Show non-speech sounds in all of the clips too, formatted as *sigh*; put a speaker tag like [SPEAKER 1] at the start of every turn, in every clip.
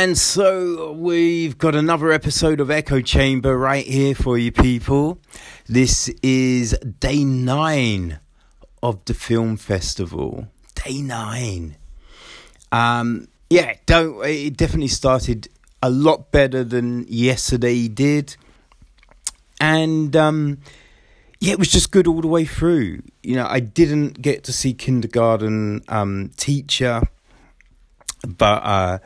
[SPEAKER 1] And so we've got another episode of Echo Chamber right here for you people. This is day nine of the film festival. Day nine. Um, yeah, don't it definitely started a lot better than yesterday did. And um, yeah, it was just good all the way through. You know, I didn't get to see kindergarten um, teacher, but uh,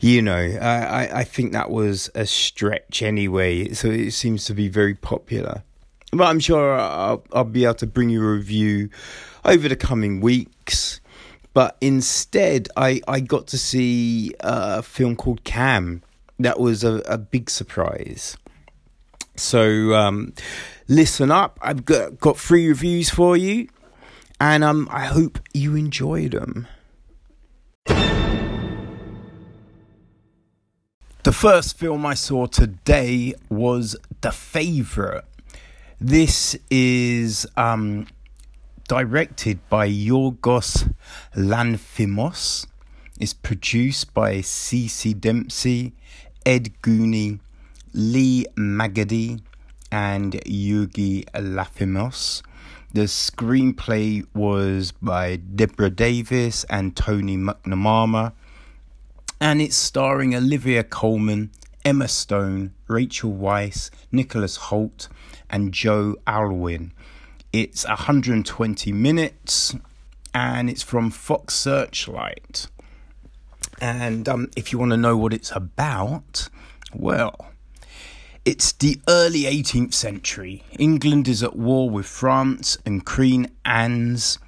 [SPEAKER 1] you know, I I think that was a stretch anyway. So it seems to be very popular. But I'm sure I'll, I'll be able to bring you a review over the coming weeks. But instead, I, I got to see a film called Cam. That was a, a big surprise. So um, listen up. I've got, got three reviews for you, and um, I hope you enjoyed them. The first film I saw today was The Favourite. This is um, directed by Yorgos Lanthimos. It's produced by Ceci Dempsey, Ed Gooney, Lee Magiday, and Yugi Lathimos. The screenplay was by Deborah Davis and Tony McNamara, and it's starring Olivia Colman, Emma Stone, Rachel Weisz, Nicholas Hoult, and Joe Alwyn. It's 120 minutes and it's from Fox Searchlight. And um, if you want to know what it's about, well, it's the early 18th century. England is at war with France, and Queen Anne's,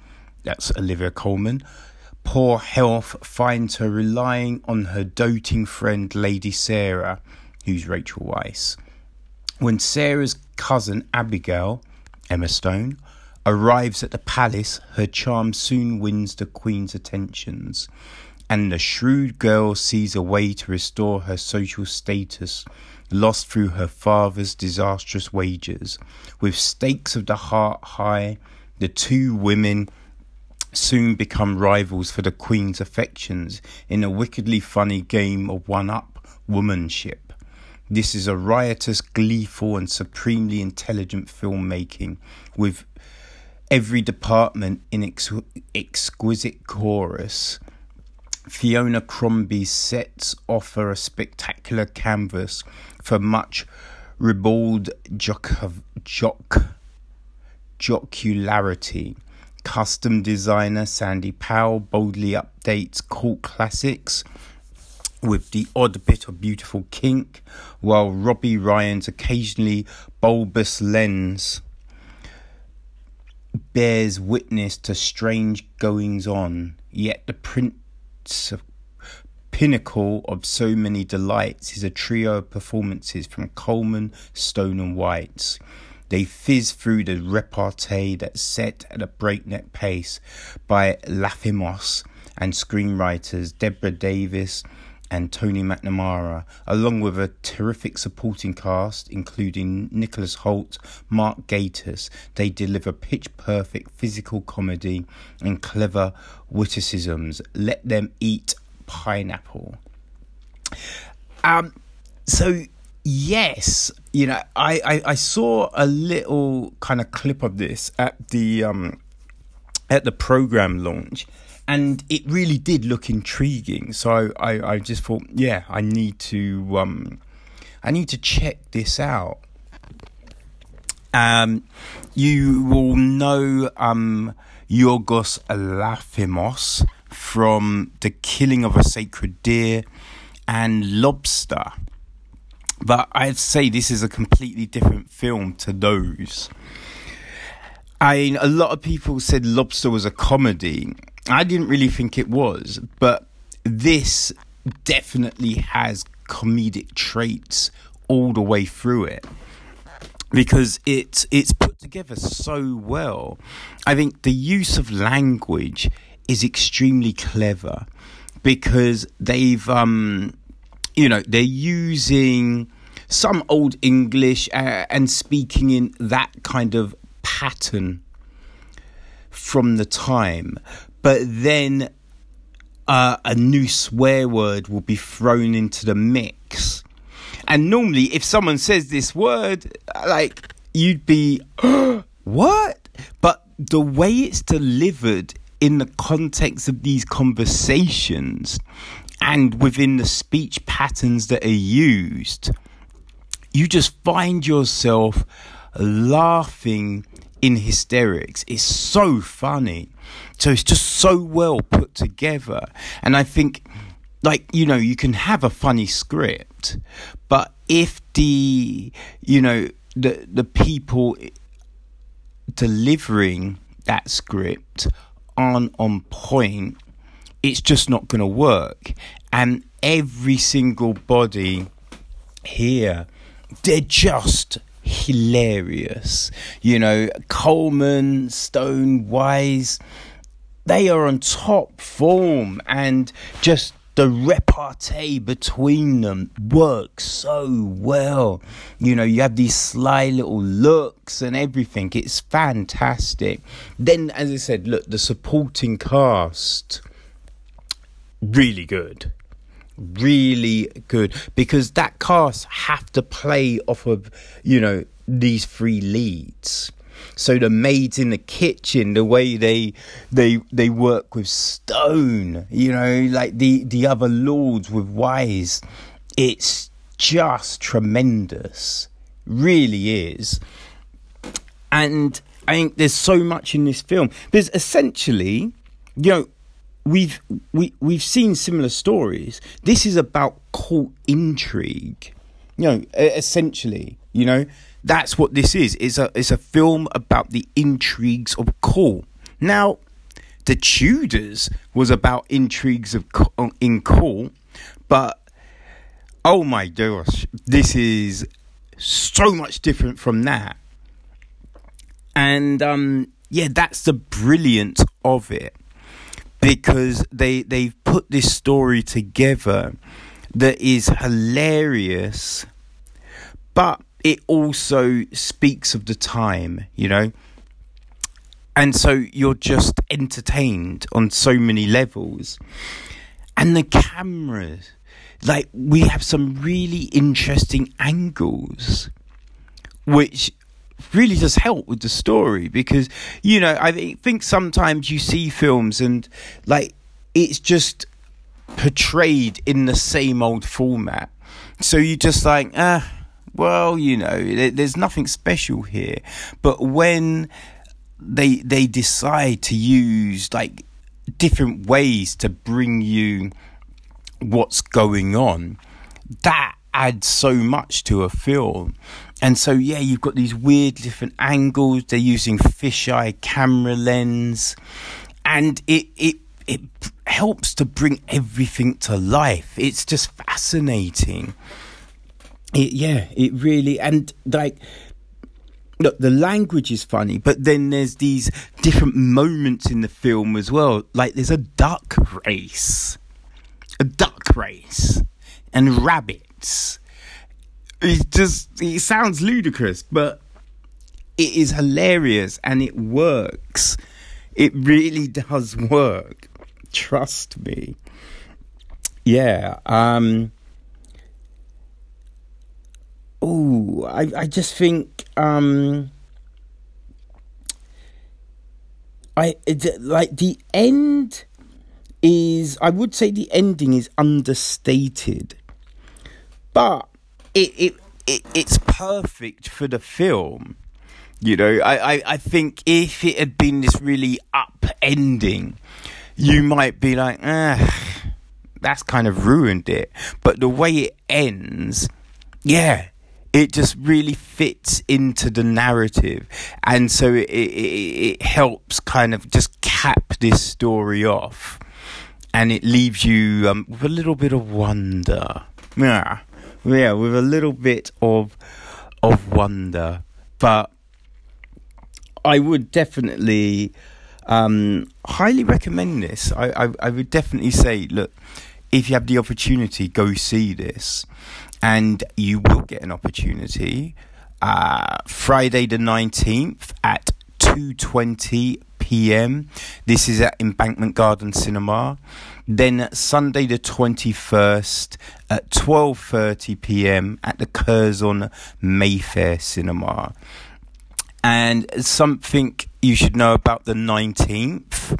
[SPEAKER 1] that's Olivia Colman, poor health finds her relying on her doting friend Lady Sarah, who's Rachel Weisz. When Sarah's cousin Abigail, Emma Stone, arrives at the palace, her charm soon wins the Queen's attentions, and the shrewd girl sees a way to restore her social status lost through her father's disastrous wages. With stakes of the heart high, the two women soon become rivals for the Queen's affections in a wickedly funny game of one up womanship. This is a riotous, gleeful, and supremely intelligent filmmaking with every department in ex- exquisite chorus. Fiona Crombie's sets offer a spectacular canvas for much ribald joc- joc- jocularity. Custom designer Sandy Powell boldly updates cult classics with the odd bit of beautiful kink, while Robbie Ryan's occasionally bulbous lens bears witness to strange goings on. Yet the prince pinnacle of so many delights is a trio of performances from Colman, Stone, and Weisz. They fizz through the repartee that's set at a breakneck pace by Lathimos and screenwriters Deborah Davis and Tony McNamara, along with a terrific supporting cast including Nicholas Hoult, Mark Gatiss. They deliver pitch perfect physical comedy and clever witticisms. Let them eat pineapple. Um, so yes, you know, I, I, I saw a little kind of clip of this at the um at the program launch and it really did look intriguing. So I, I, just thought, yeah, I need to um, I need to check this out. Um, you will know um, Yorgos Lanthimos from The Killing of a Sacred Deer and Lobster. But I'd say this is a completely different film to those. I mean, a lot of people said Lobster was a comedy, I didn't really think it was, but this definitely has comedic traits all the way through it because it's it's put together so well. I think the use of language is extremely clever because they've um you know they're using some old English uh, and speaking in that kind of pattern from the time, but then uh, a new swear word will be thrown into the mix. And normally, if someone says this word, like you'd be, *gasps* what? But the way it's delivered in the context of these conversations and within the speech patterns that are used, you just find yourself laughing in hysterics. It's so funny. So it's just so well put together. And I think, like, you know, you can have a funny script, but if the, you know, the, the people delivering that script aren't on point, it's just not going to work. And every single body here, they're just hilarious. You know, Colman, Stone, Weisz, they are on top form and just the repartee between them works so well. You know, you have these sly little looks and everything. It's fantastic. Then, as I said, look, the supporting cast, really good. Really good because that cast have to play off of, you know, these three leads so the maids in the kitchen, the way they they they work with Stone, you know, like the the other lords with Weisz, it's just tremendous, really is. And I think there's so much in this film. There's essentially, you know, we've we we've seen similar stories. This is about court intrigue, you know, essentially, you know that's what this is. It's a it's a film about the intrigues of court. Now, the Tudors was about intrigues of in court, but oh my gosh, this is so much different from that. And um, yeah, that's the brilliance of it because they they've put this story together that is hilarious, but it also speaks of the time, you know? And so you're just entertained on so many levels. And the cameras, like, we have some really interesting angles, which really does help with the story because, you know, I think sometimes you see films and, like, it's just portrayed in the same old format. So you just like, ah well, you know, there's nothing special here. But when they they decide to use like different ways to bring you what's going on, that adds so much to a film. And so yeah, you've got these weird different angles. They're using fisheye camera lens, and it it it helps to bring everything to life. It's just fascinating. It, yeah, it really and like look, the language is funny, but then there's these different moments in the film as well. Like there's a duck race, a duck race, and rabbits. It just it sounds ludicrous, but it is hilarious and it works. It really does work. Trust me. Yeah. Um oh, I, I just think um, I like the end is I would say the ending is understated, but it it, it it's perfect for the film. You know, I, I, I think if it had been this really up ending, you might be like, ah, that's kind of ruined it. But the way it ends, yeah, it just really fits into the narrative and so it, it, it helps kind of just cap this story off and it leaves you um, with a little bit of wonder yeah yeah with a little bit of of wonder but i would definitely um, highly recommend this I, I i would definitely say look if you have the opportunity go see this and you will get an opportunity uh, Friday the 19th at 2:20 p.m. This is at Embankment Garden Cinema. Then Sunday the 21st at 12:30 p.m. at the Curzon Mayfair Cinema. And something you should know about the 19th.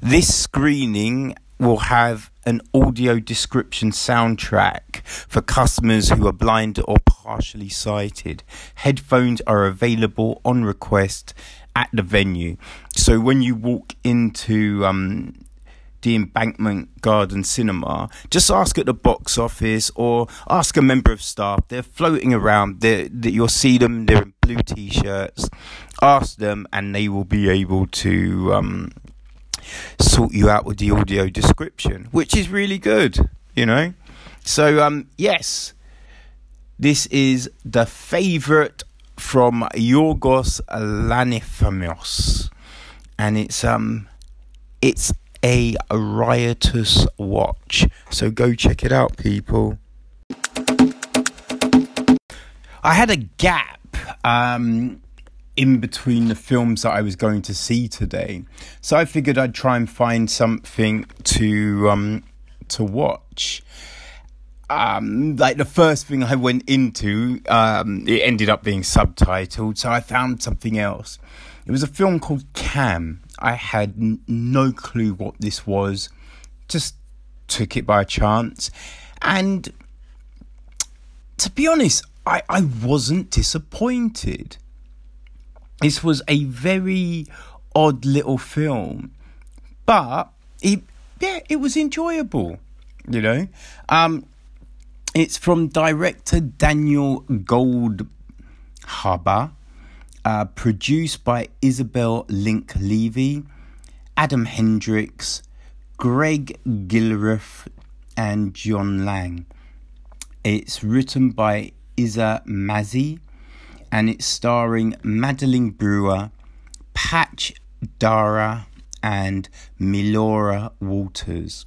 [SPEAKER 1] This screening will have an audio description soundtrack for customers who are blind or partially sighted. Headphones are available on request at the venue. So when you walk into um, the Embankment Garden Cinema, just ask at the box office or ask a member of staff. They're floating around. They're, they, you'll see them. They're in blue t-shirts. Ask them, and they will be able to um, sort you out with the audio description, which is really good. You know. So um, yes, this is the favorite from Yorgos Lanthimos, and it's um, it's a riotous watch. So go check it out, people. I had a gap um, in between the films that I was going to see today, so I figured I'd try and find something to um, to watch. Um, like the first thing I went into, um, it ended up being subtitled, so I found something else. It was a film called Cam, I had n- no clue what this was, just took it by chance. And to be honest, I, I wasn't disappointed. This was a very odd little film, but it, yeah, it was enjoyable, you know. Um, it's from director Daniel Goldhaber uh, produced by Isabel Link Levy, Adam Hendricks, Greg Gilreath, and John Lang. It's written by Isa Mazzei and it's starring Madeline Brewer, Patch Darragh, and Melora Walters.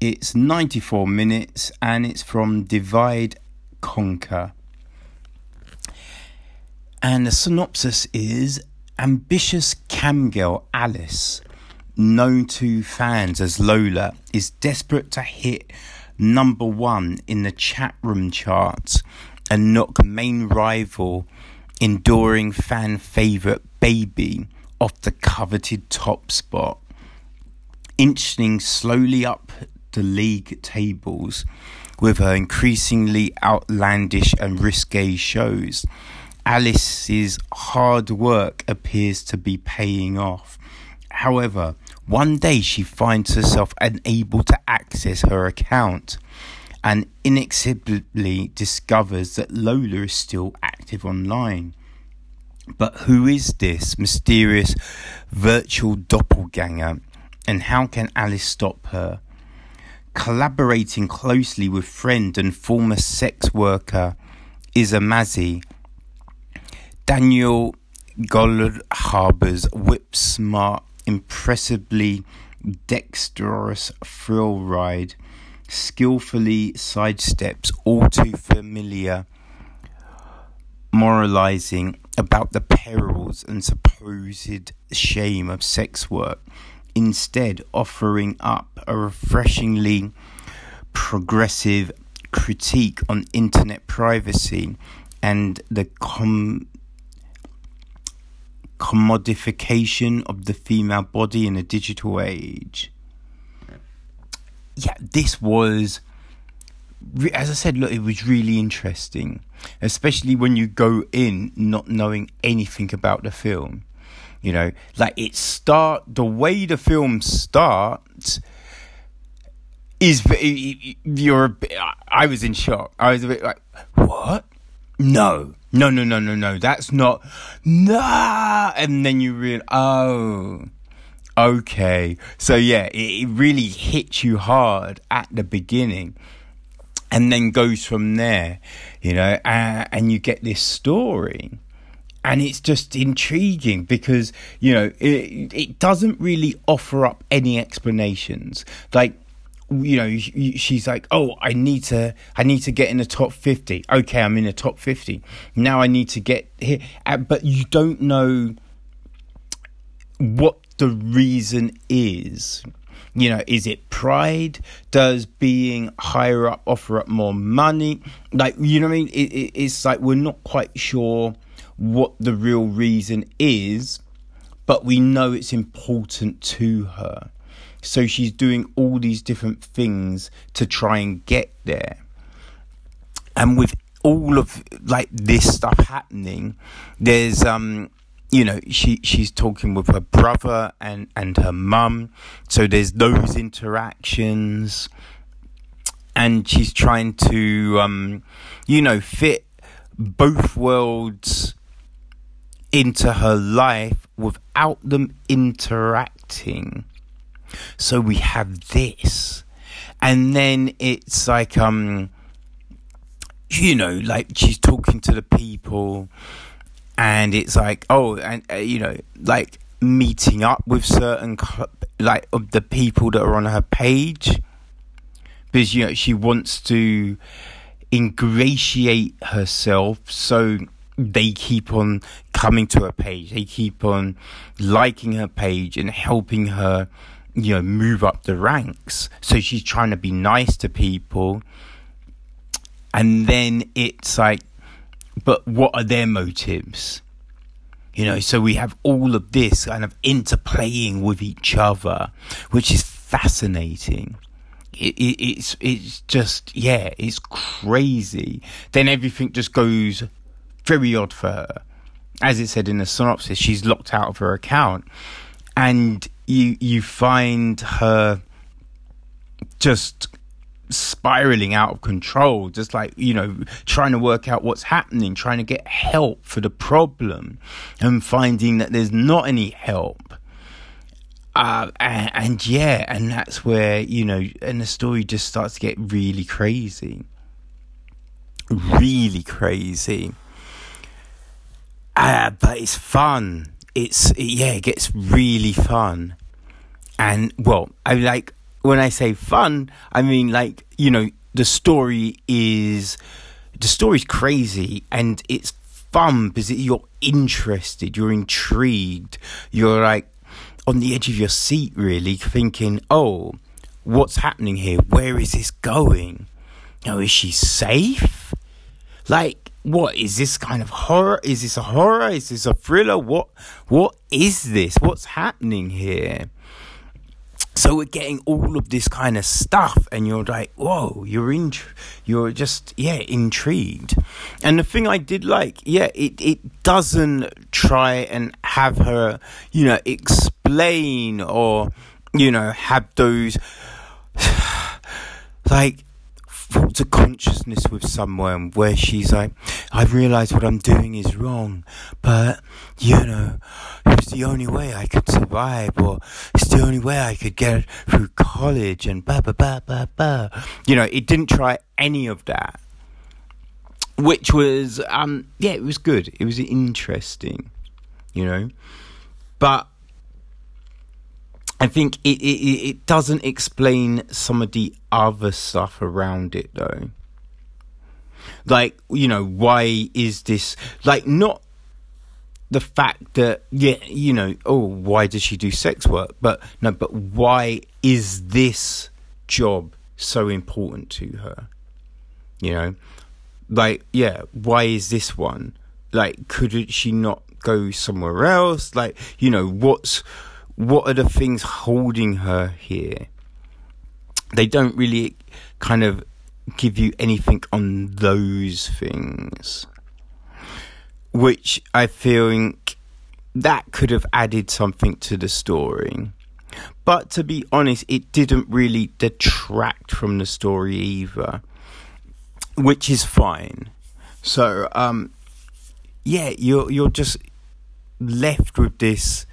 [SPEAKER 1] It's 94 minutes and it's from Divide Conquer. And the synopsis is ambitious camgirl Alice, known to fans as Lola, is desperate to hit number one in the chat room charts and knock main rival, enduring fan favourite Baby off the coveted top spot. Inching slowly up the league tables with her increasingly outlandish and risque shows Alice's hard work appears to be paying off. However, one day she finds herself unable to access her account and inexplicably discovers that Lola is still active online. But who is this mysterious virtual doppelganger and how can Alice stop her? Collaborating closely with friend and former sex worker Isa Daniel Goldhaber's whip smart, impressively dexterous thrill ride skillfully sidesteps all too familiar moralizing about the perils and supposed shame of sex work, instead, offering up a refreshingly progressive critique on internet privacy and the com- commodification of the female body in a digital age. Yeah, this was, as I said, look, it was really interesting, especially when you go in not knowing anything about the film. You know, like it start the way the film starts is you're bit, I was in shock. I was a bit like, what? No, no, no, no, no, no. That's not. Nah. And then you realize, oh, okay. So yeah, it, it really hits you hard at the beginning and then goes from there, you know, and, and you get this story. And it's just intriguing because, you know, it, it doesn't really offer up any explanations. Like, you know she's like oh i need to i need to get in the top 50 okay i'm in the top 50 now i need to get here uh, but you don't know what the reason is. You know, is it pride? Does being higher up offer up more money? Like, you know what I mean? It, it, it's like we're not quite sure what the real reason is, but we know it's important to her. So she's doing all these different things to try and get there. And with all of like this stuff happening, there's um you know she she's talking with her brother and and her mum. So there's those interactions. And she's trying to um you know fit both worlds into her life without them interacting so we have this. And then it's like um you know like she's talking to the people and it's like oh and uh, you know like meeting up with certain like of the people that are on her page. Because you know she wants to ingratiate herself so they keep on coming to her page. They keep on liking her page and helping her you know move up the ranks so she's trying to be nice to people and then it's like but what are their motives? You know, so we have all of this kind of interplaying with each other, which is fascinating. It, it, it's it's just yeah, it's crazy. Then everything just goes very odd for her. As it said in the synopsis, she's locked out of her account, and you you find her just spiraling out of control, just like, you know, trying to work out what's happening, trying to get help for the problem, and finding that there's not any help. Uh, and, and yeah, and that's where, you know, and the story just starts to get really crazy. Really crazy. Uh, but it's fun. It's, yeah, it gets really fun. And, well, I like, when I say fun, I mean like you know the story is the story's crazy and it's fun because you're interested, you're intrigued, you're like on the edge of your seat, really thinking, oh, what's happening here? Where is this going? You know, is she safe? Like, what is this kind of horror? Is this a horror? Is this a thriller? What what is this? What's happening here? So we're getting all of this kind of stuff, and you're like, whoa, you're in, you're just yeah intrigued. And the thing I did like, yeah, it it doesn't try and have her, you know, explain or you know have those *sighs* like thoughts of consciousness with someone where she's like, I realize what I'm doing is wrong, but you know, it's the only way I could survive, or it's the only way I could get through college, and ba ba ba ba ba. You know, it didn't try any of that, which was, um, yeah, it was good. It was interesting, you know, but I think it, it it doesn't explain some of the other stuff around it though. Like, you know, why is this like not the fact that yeah, you know, oh, why does she do sex work? But no, but why is this job so important to her? You know? Like, yeah, why is this one? Like, could she not go somewhere else? Like, you know, what's what are the things holding her here? They don't really kind of give you anything on those things, which I think that could have added something to the story. But to be honest, it didn't really detract from the story either, which is fine. So, um, yeah, you're you're just left with this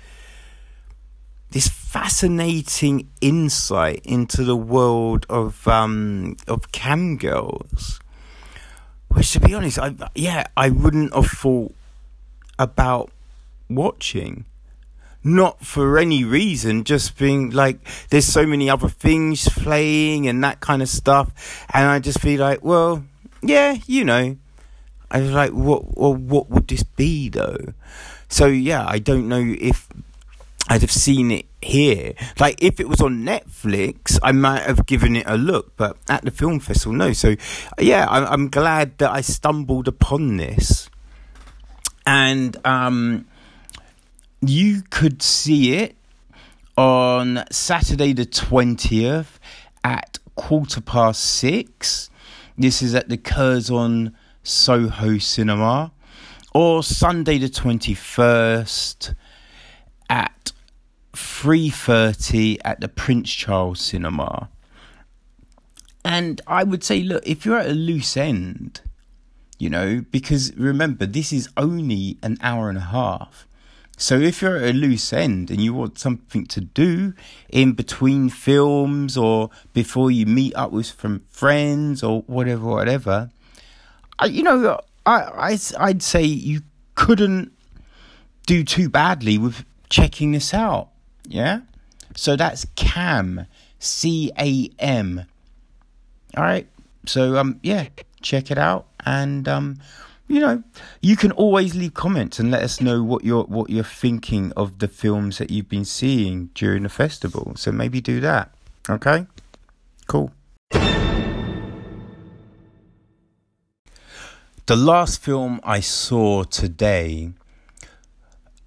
[SPEAKER 1] this fascinating insight into the world of um, of cam girls, which, to be honest, I yeah, I wouldn't have thought about watching. Not for any reason, just being like, there's so many other things playing and that kind of stuff, and I just feel like, well, yeah, you know, I was like, what, well, what would this be though? So yeah, I don't know if I'd have seen it here. Like if it was on Netflix, I might have given it a look, but at the film festival, no. So yeah, I'm, I'm glad that I stumbled upon this, and um, you could see it on Saturday the twentieth at quarter past six. This is at the Curzon Soho Cinema, or Sunday the twenty first at 3.30 at the Prince Charles Cinema. And I would say, look, if you're at a loose end, you know, because remember, this is only an hour and a half. So if you're at a loose end and you want something to do in between films or before you meet up with some friends or whatever, whatever, I, you know, I, I, I'd say you couldn't do too badly with checking this out. Yeah? So that's CAM. C A M. All right. So um yeah, check it out and um you know, you can always leave comments and let us know what you're what you're thinking of the films that you've been seeing during the festival. So maybe do that. Okay? Cool. The last film I saw today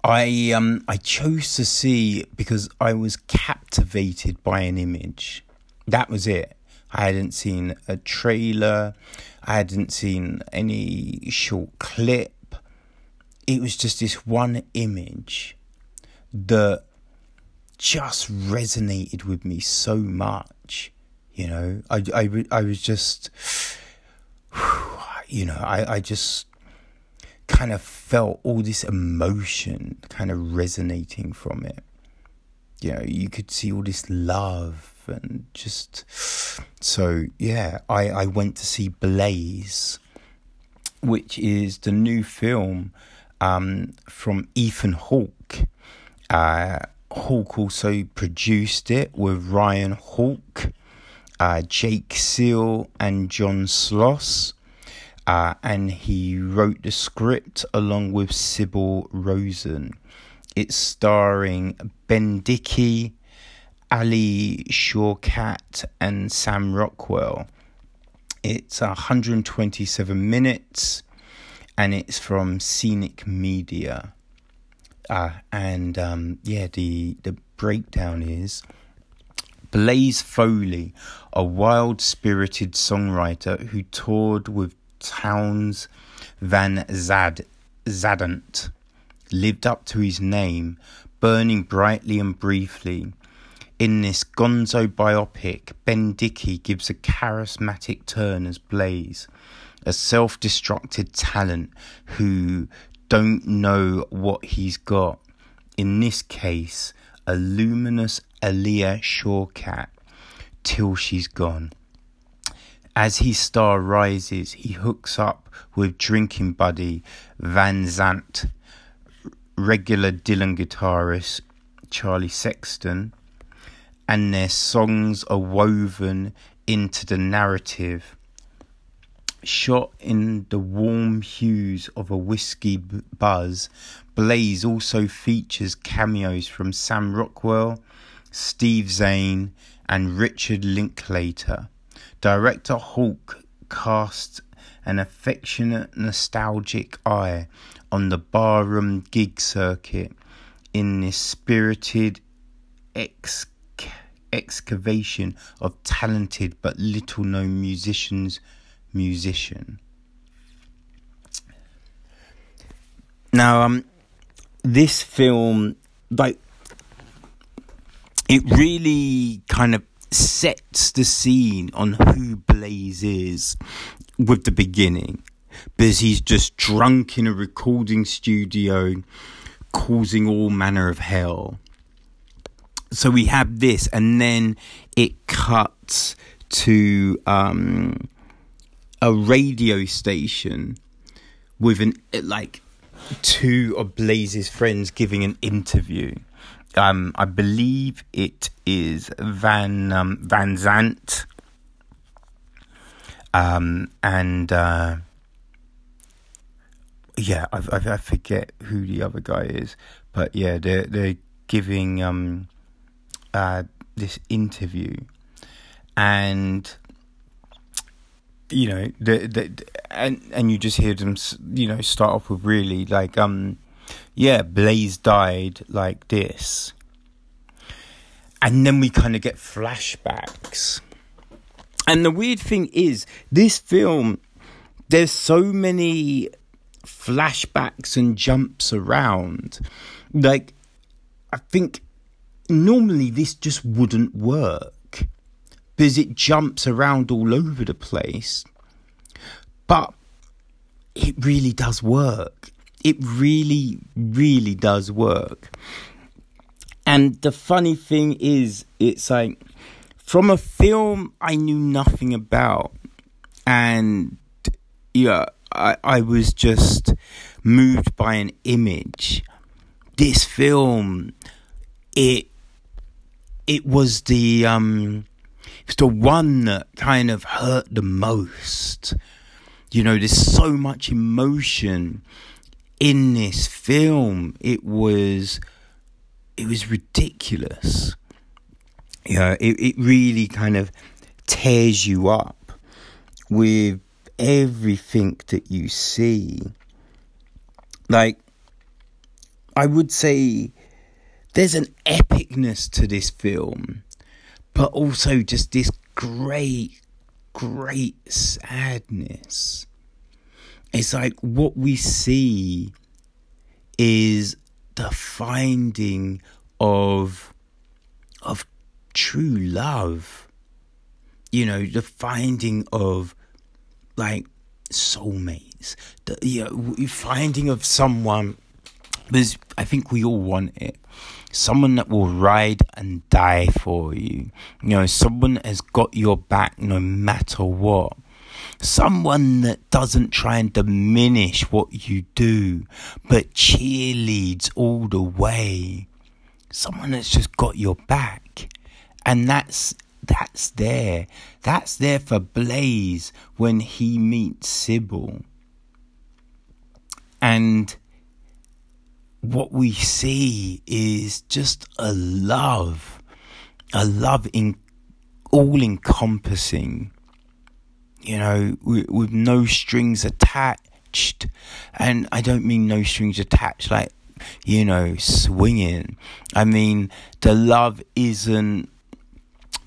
[SPEAKER 1] I um I chose to see because I was captivated by an image. That was it. I hadn't seen a trailer. I hadn't seen any short clip. It was just this one image that just resonated with me so much. You know, I, I, I was just, *sighs* you know, I, I just kind of felt all this emotion kind of resonating from it. You know, you could see all this love and just so yeah, I, I went to see Blaze, which is the new film um, from Ethan Hawke. Uh, Hawke also produced it with Ryan Hawke, uh, Jake Seal, and John Sloss. Uh, and he wrote the script along with Sybil Rosen. It's starring Ben Dickey, Ali Shawkat, and Sam Rockwell. It's 127 minutes and it's from Scenic Media. Uh, and um, yeah, the, the breakdown is Blaze Foley, a wild spirited songwriter who toured with Townes Van Zad, Zadant lived up to his name, burning brightly and briefly. In this gonzo biopic, Ben Dickey gives a charismatic turn as Blaze, a self destructed talent who don't know what he's got. In this case, a luminous Alia Shawkat till she's gone. As his star rises, he hooks up with drinking buddy Van Zant, regular Dylan guitarist Charlie Sexton, and their songs are woven into the narrative. Shot in the warm hues of a whiskey buzz, Blaze also features cameos from Sam Rockwell, Steve Zahn, and Richard Linklater. Director Hawke cast an affectionate, nostalgic eye on the barroom gig circuit in this spirited ex- excavation of talented but little known musicians' musician. Now, um, this film, like, it really kind of sets the scene on who Blaze is with the beginning. Because he's just drunk in a recording studio, causing all manner of hell. So we have this, and then it cuts to um, a radio station with an like two of Blaze's friends giving an interview um, I believe it is Van um, Van Zant, um, and uh, yeah, I, I, I forget who the other guy is, but yeah, they're they're giving um, uh, this interview, and you know the, the and and you just hear them you know start off with really like um yeah Blaze died like this, and then we kind of get flashbacks. And the weird thing is, this film, there's so many flashbacks and jumps around. Like, I think normally this just wouldn't work because it jumps around all over the place. But it really does work. It really, really does work. And the funny thing is, it's like from a film I knew nothing about, and yeah, I, I was just moved by an image. This film, it it was the um it was the one that kind of hurt the most. You know, there's so much emotion in this film. It was it was ridiculous. You know, it, it really kind of tears you up with everything that you see. Like, I would say there's an epicness to this film, but also just this great, great sadness. It's like what we see is the finding of of true love. You know, the finding of like soulmates. The you know, finding of someone because I think we all want it. Someone that will ride and die for you. You know, someone that has got your back no matter what. Someone that doesn't try and diminish what you do, but cheerleads all the way. Someone that's just got your back. And that's that's there. That's there for Blaze when he meets Sybil. And what we see is just a love, a love in all encompassing, you know, with, with no strings attached. And I don't mean no strings attached like, you know, swinging. I mean, the love isn't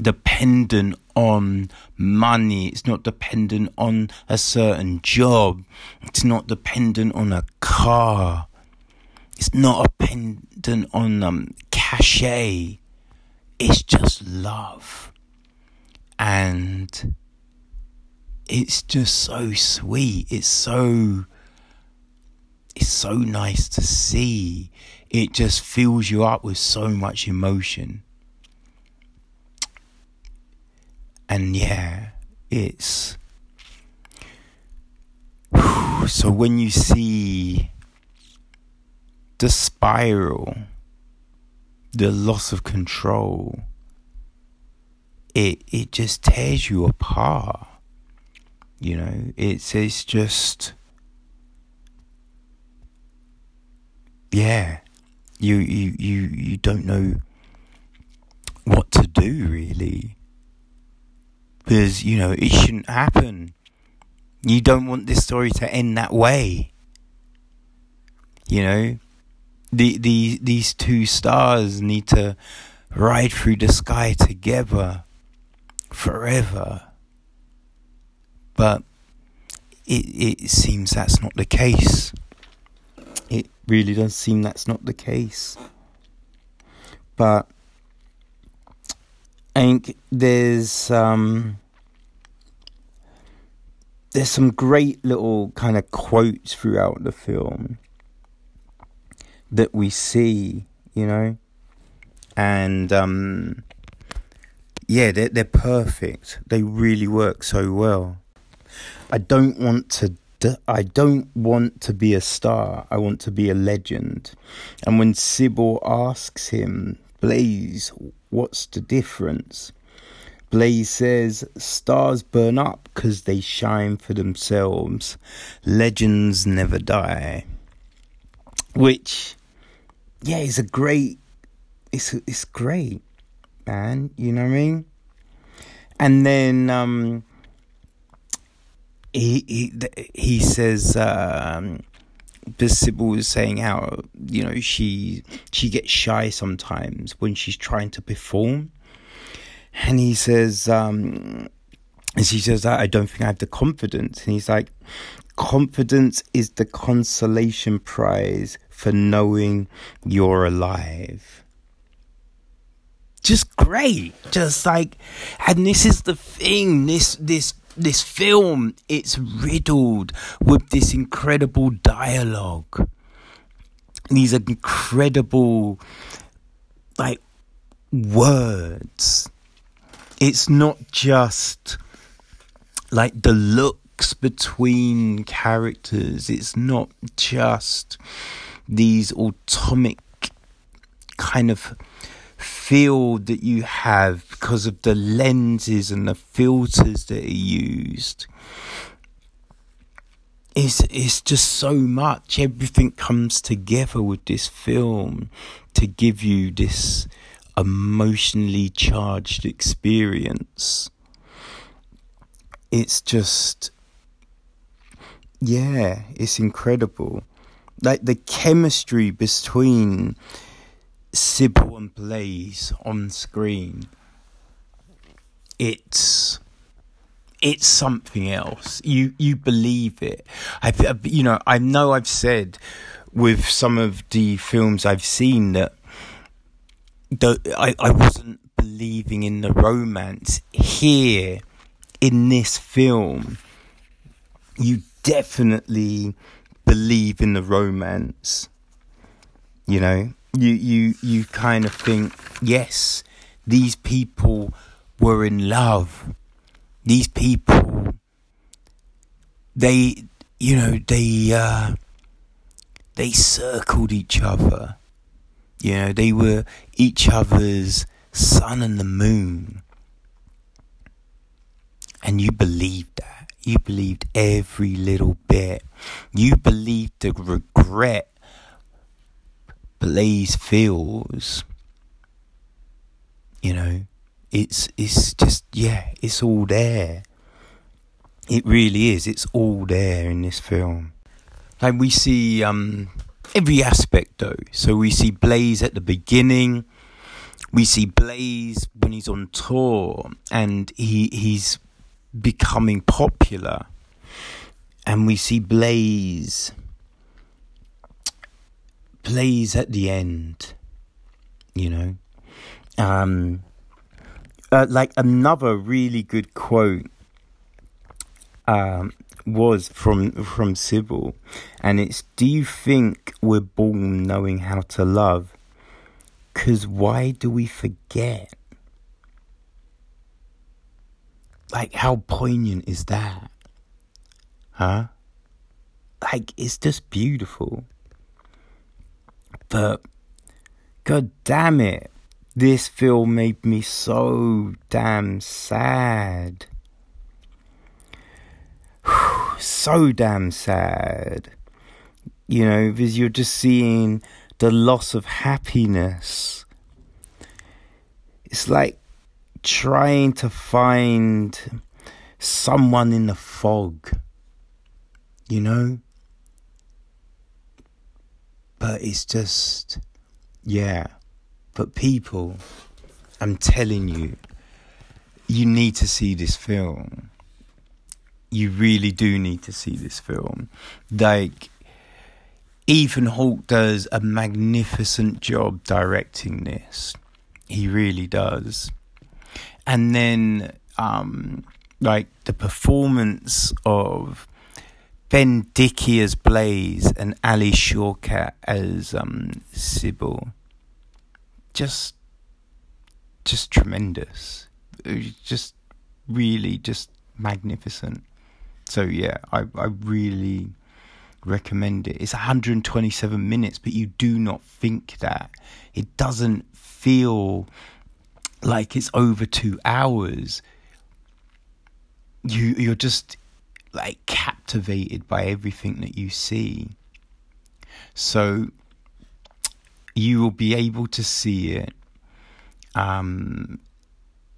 [SPEAKER 1] dependent on money. It's not dependent on a certain job. It's not dependent on a car. It's not dependent on um, cachet. It's just love. And it's just so sweet. It's so it's so nice to see. It just fills you up with so much emotion. and yeah, it's so when you see the spiral, the loss of control, it it just tears you apart. You know, it's it's just yeah, you you you you don't know what to do really because you know it shouldn't happen. You don't want this story to end that way. You know, the the these two stars need to ride through the sky together forever. But it it seems that's not the case. It really does seem that's not the case. But I think there's um, there's some great little kind of quotes throughout the film that we see, you know, and um, yeah, they're they're perfect. They really work so well. I don't want to. I don't want to be a star. I want to be a legend. And when Sybil asks him, Blaze, What's the difference? Blaze says stars burn up because they shine for themselves. Legends never die. Which, yeah, is a great, it's it's great, man. You know what I mean? And then um, he he he says um, Sybil was saying how you know she she gets shy sometimes when she's trying to perform, and he says um, and she says I don't think I have the confidence, and he's like, confidence is the consolation prize for knowing you're alive just great. Just like, and this is the thing. This this this film. It's riddled with this incredible dialogue. These incredible, like, words. It's not just like the looks between characters. It's not just these atomic kind of feel that you have because of the lenses and the filters that are used. It's, it's just so much. Everything comes together with this film to give you this emotionally charged experience. It's just, yeah, it's incredible. Like the chemistry between Sybil and Blaze on screen, it's it's something else. You you believe it. I you know I know I've said with some of the films I've seen that the I I wasn't believing in the romance here in this film. You definitely believe in the romance. You know, you you you kind of think yes these people were in love. These people they you know they uh they circled each other. You know they were each other's sun and the moon. And you believed that. You believed every little bit. You believed the regret Blaze feels, you know, it's it's just yeah, it's all there. It really is. It's all there in this film. Like we see um every aspect though. So we see Blaze at the beginning. We see Blaze when he's on tour and he he's becoming popular. And we see Blaze Blaze at the end, you know. Um, uh, like another really good quote um, was from from Sybil, and it's Do you think we're born knowing how to love? Cause why do we forget? Like how poignant is that? Huh? Like it's just beautiful. But god damn it, this film made me so damn sad. *sighs* so damn sad. You know, because you're just seeing the loss of happiness. It's like trying to find someone in the fog. You know? But it's just, yeah. But people, I'm telling you, you need to see this film. You really do need to see this film. Like, Ethan Hawke does a magnificent job directing this. He really does. And then, um, like, the performance of Ben Dickey as Blaze and Alia Shawkat as um, Sybil. Just, just tremendous. Just really, just magnificent. So yeah, I I really recommend it. It's 127 minutes, but you do not think that. It doesn't feel like it's over two hours. You you're just like captivated by everything that you see. So you will be able to see it um,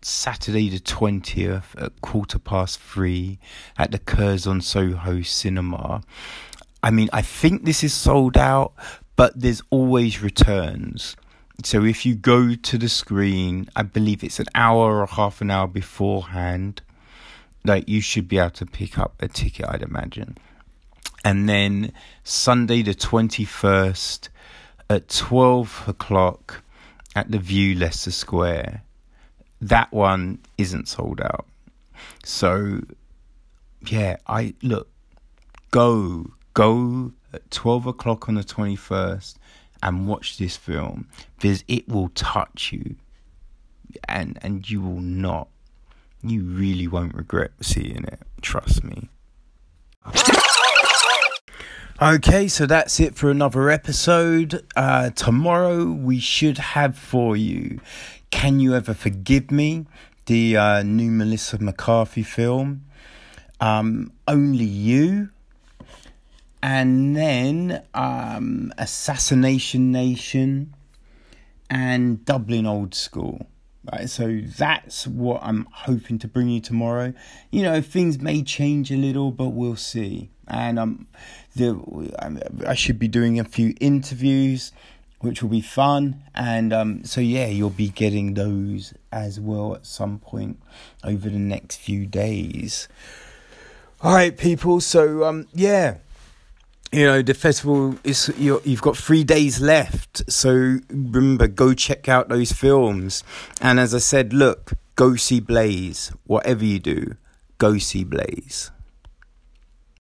[SPEAKER 1] Saturday the 20th at quarter past three at the Curzon Soho Cinema. I mean, I think this is sold out, but there's always returns. So if you go to the screen, I believe it's an hour or half an hour beforehand, like you should be able to pick up a ticket, I'd imagine. And then Sunday the 21st at 12 o'clock at the Vue Leicester Square. That one isn't sold out. So, yeah, I look, go, go at 12 o'clock on the 21st and watch this film because it will touch you and and you will not you really won't regret seeing it trust me. Okay so that's it for another episode. Uh, tomorrow we should have for you can you ever forgive me? The uh, new melissa mccarthy film. Um, only you. And then um, Assassination Nation and Dublin Old School. Right, so that's what I'm hoping to bring you tomorrow. You know, things may change a little, but we'll see. And um, the I should be doing a few interviews, which will be fun. And um, so yeah, you'll be getting those as well at some point over the next few days. All right, people. So um, yeah you know the festival is you have got three days left. So remember go check out those films. And as i said look go see blaze. Whatever you do go see blaze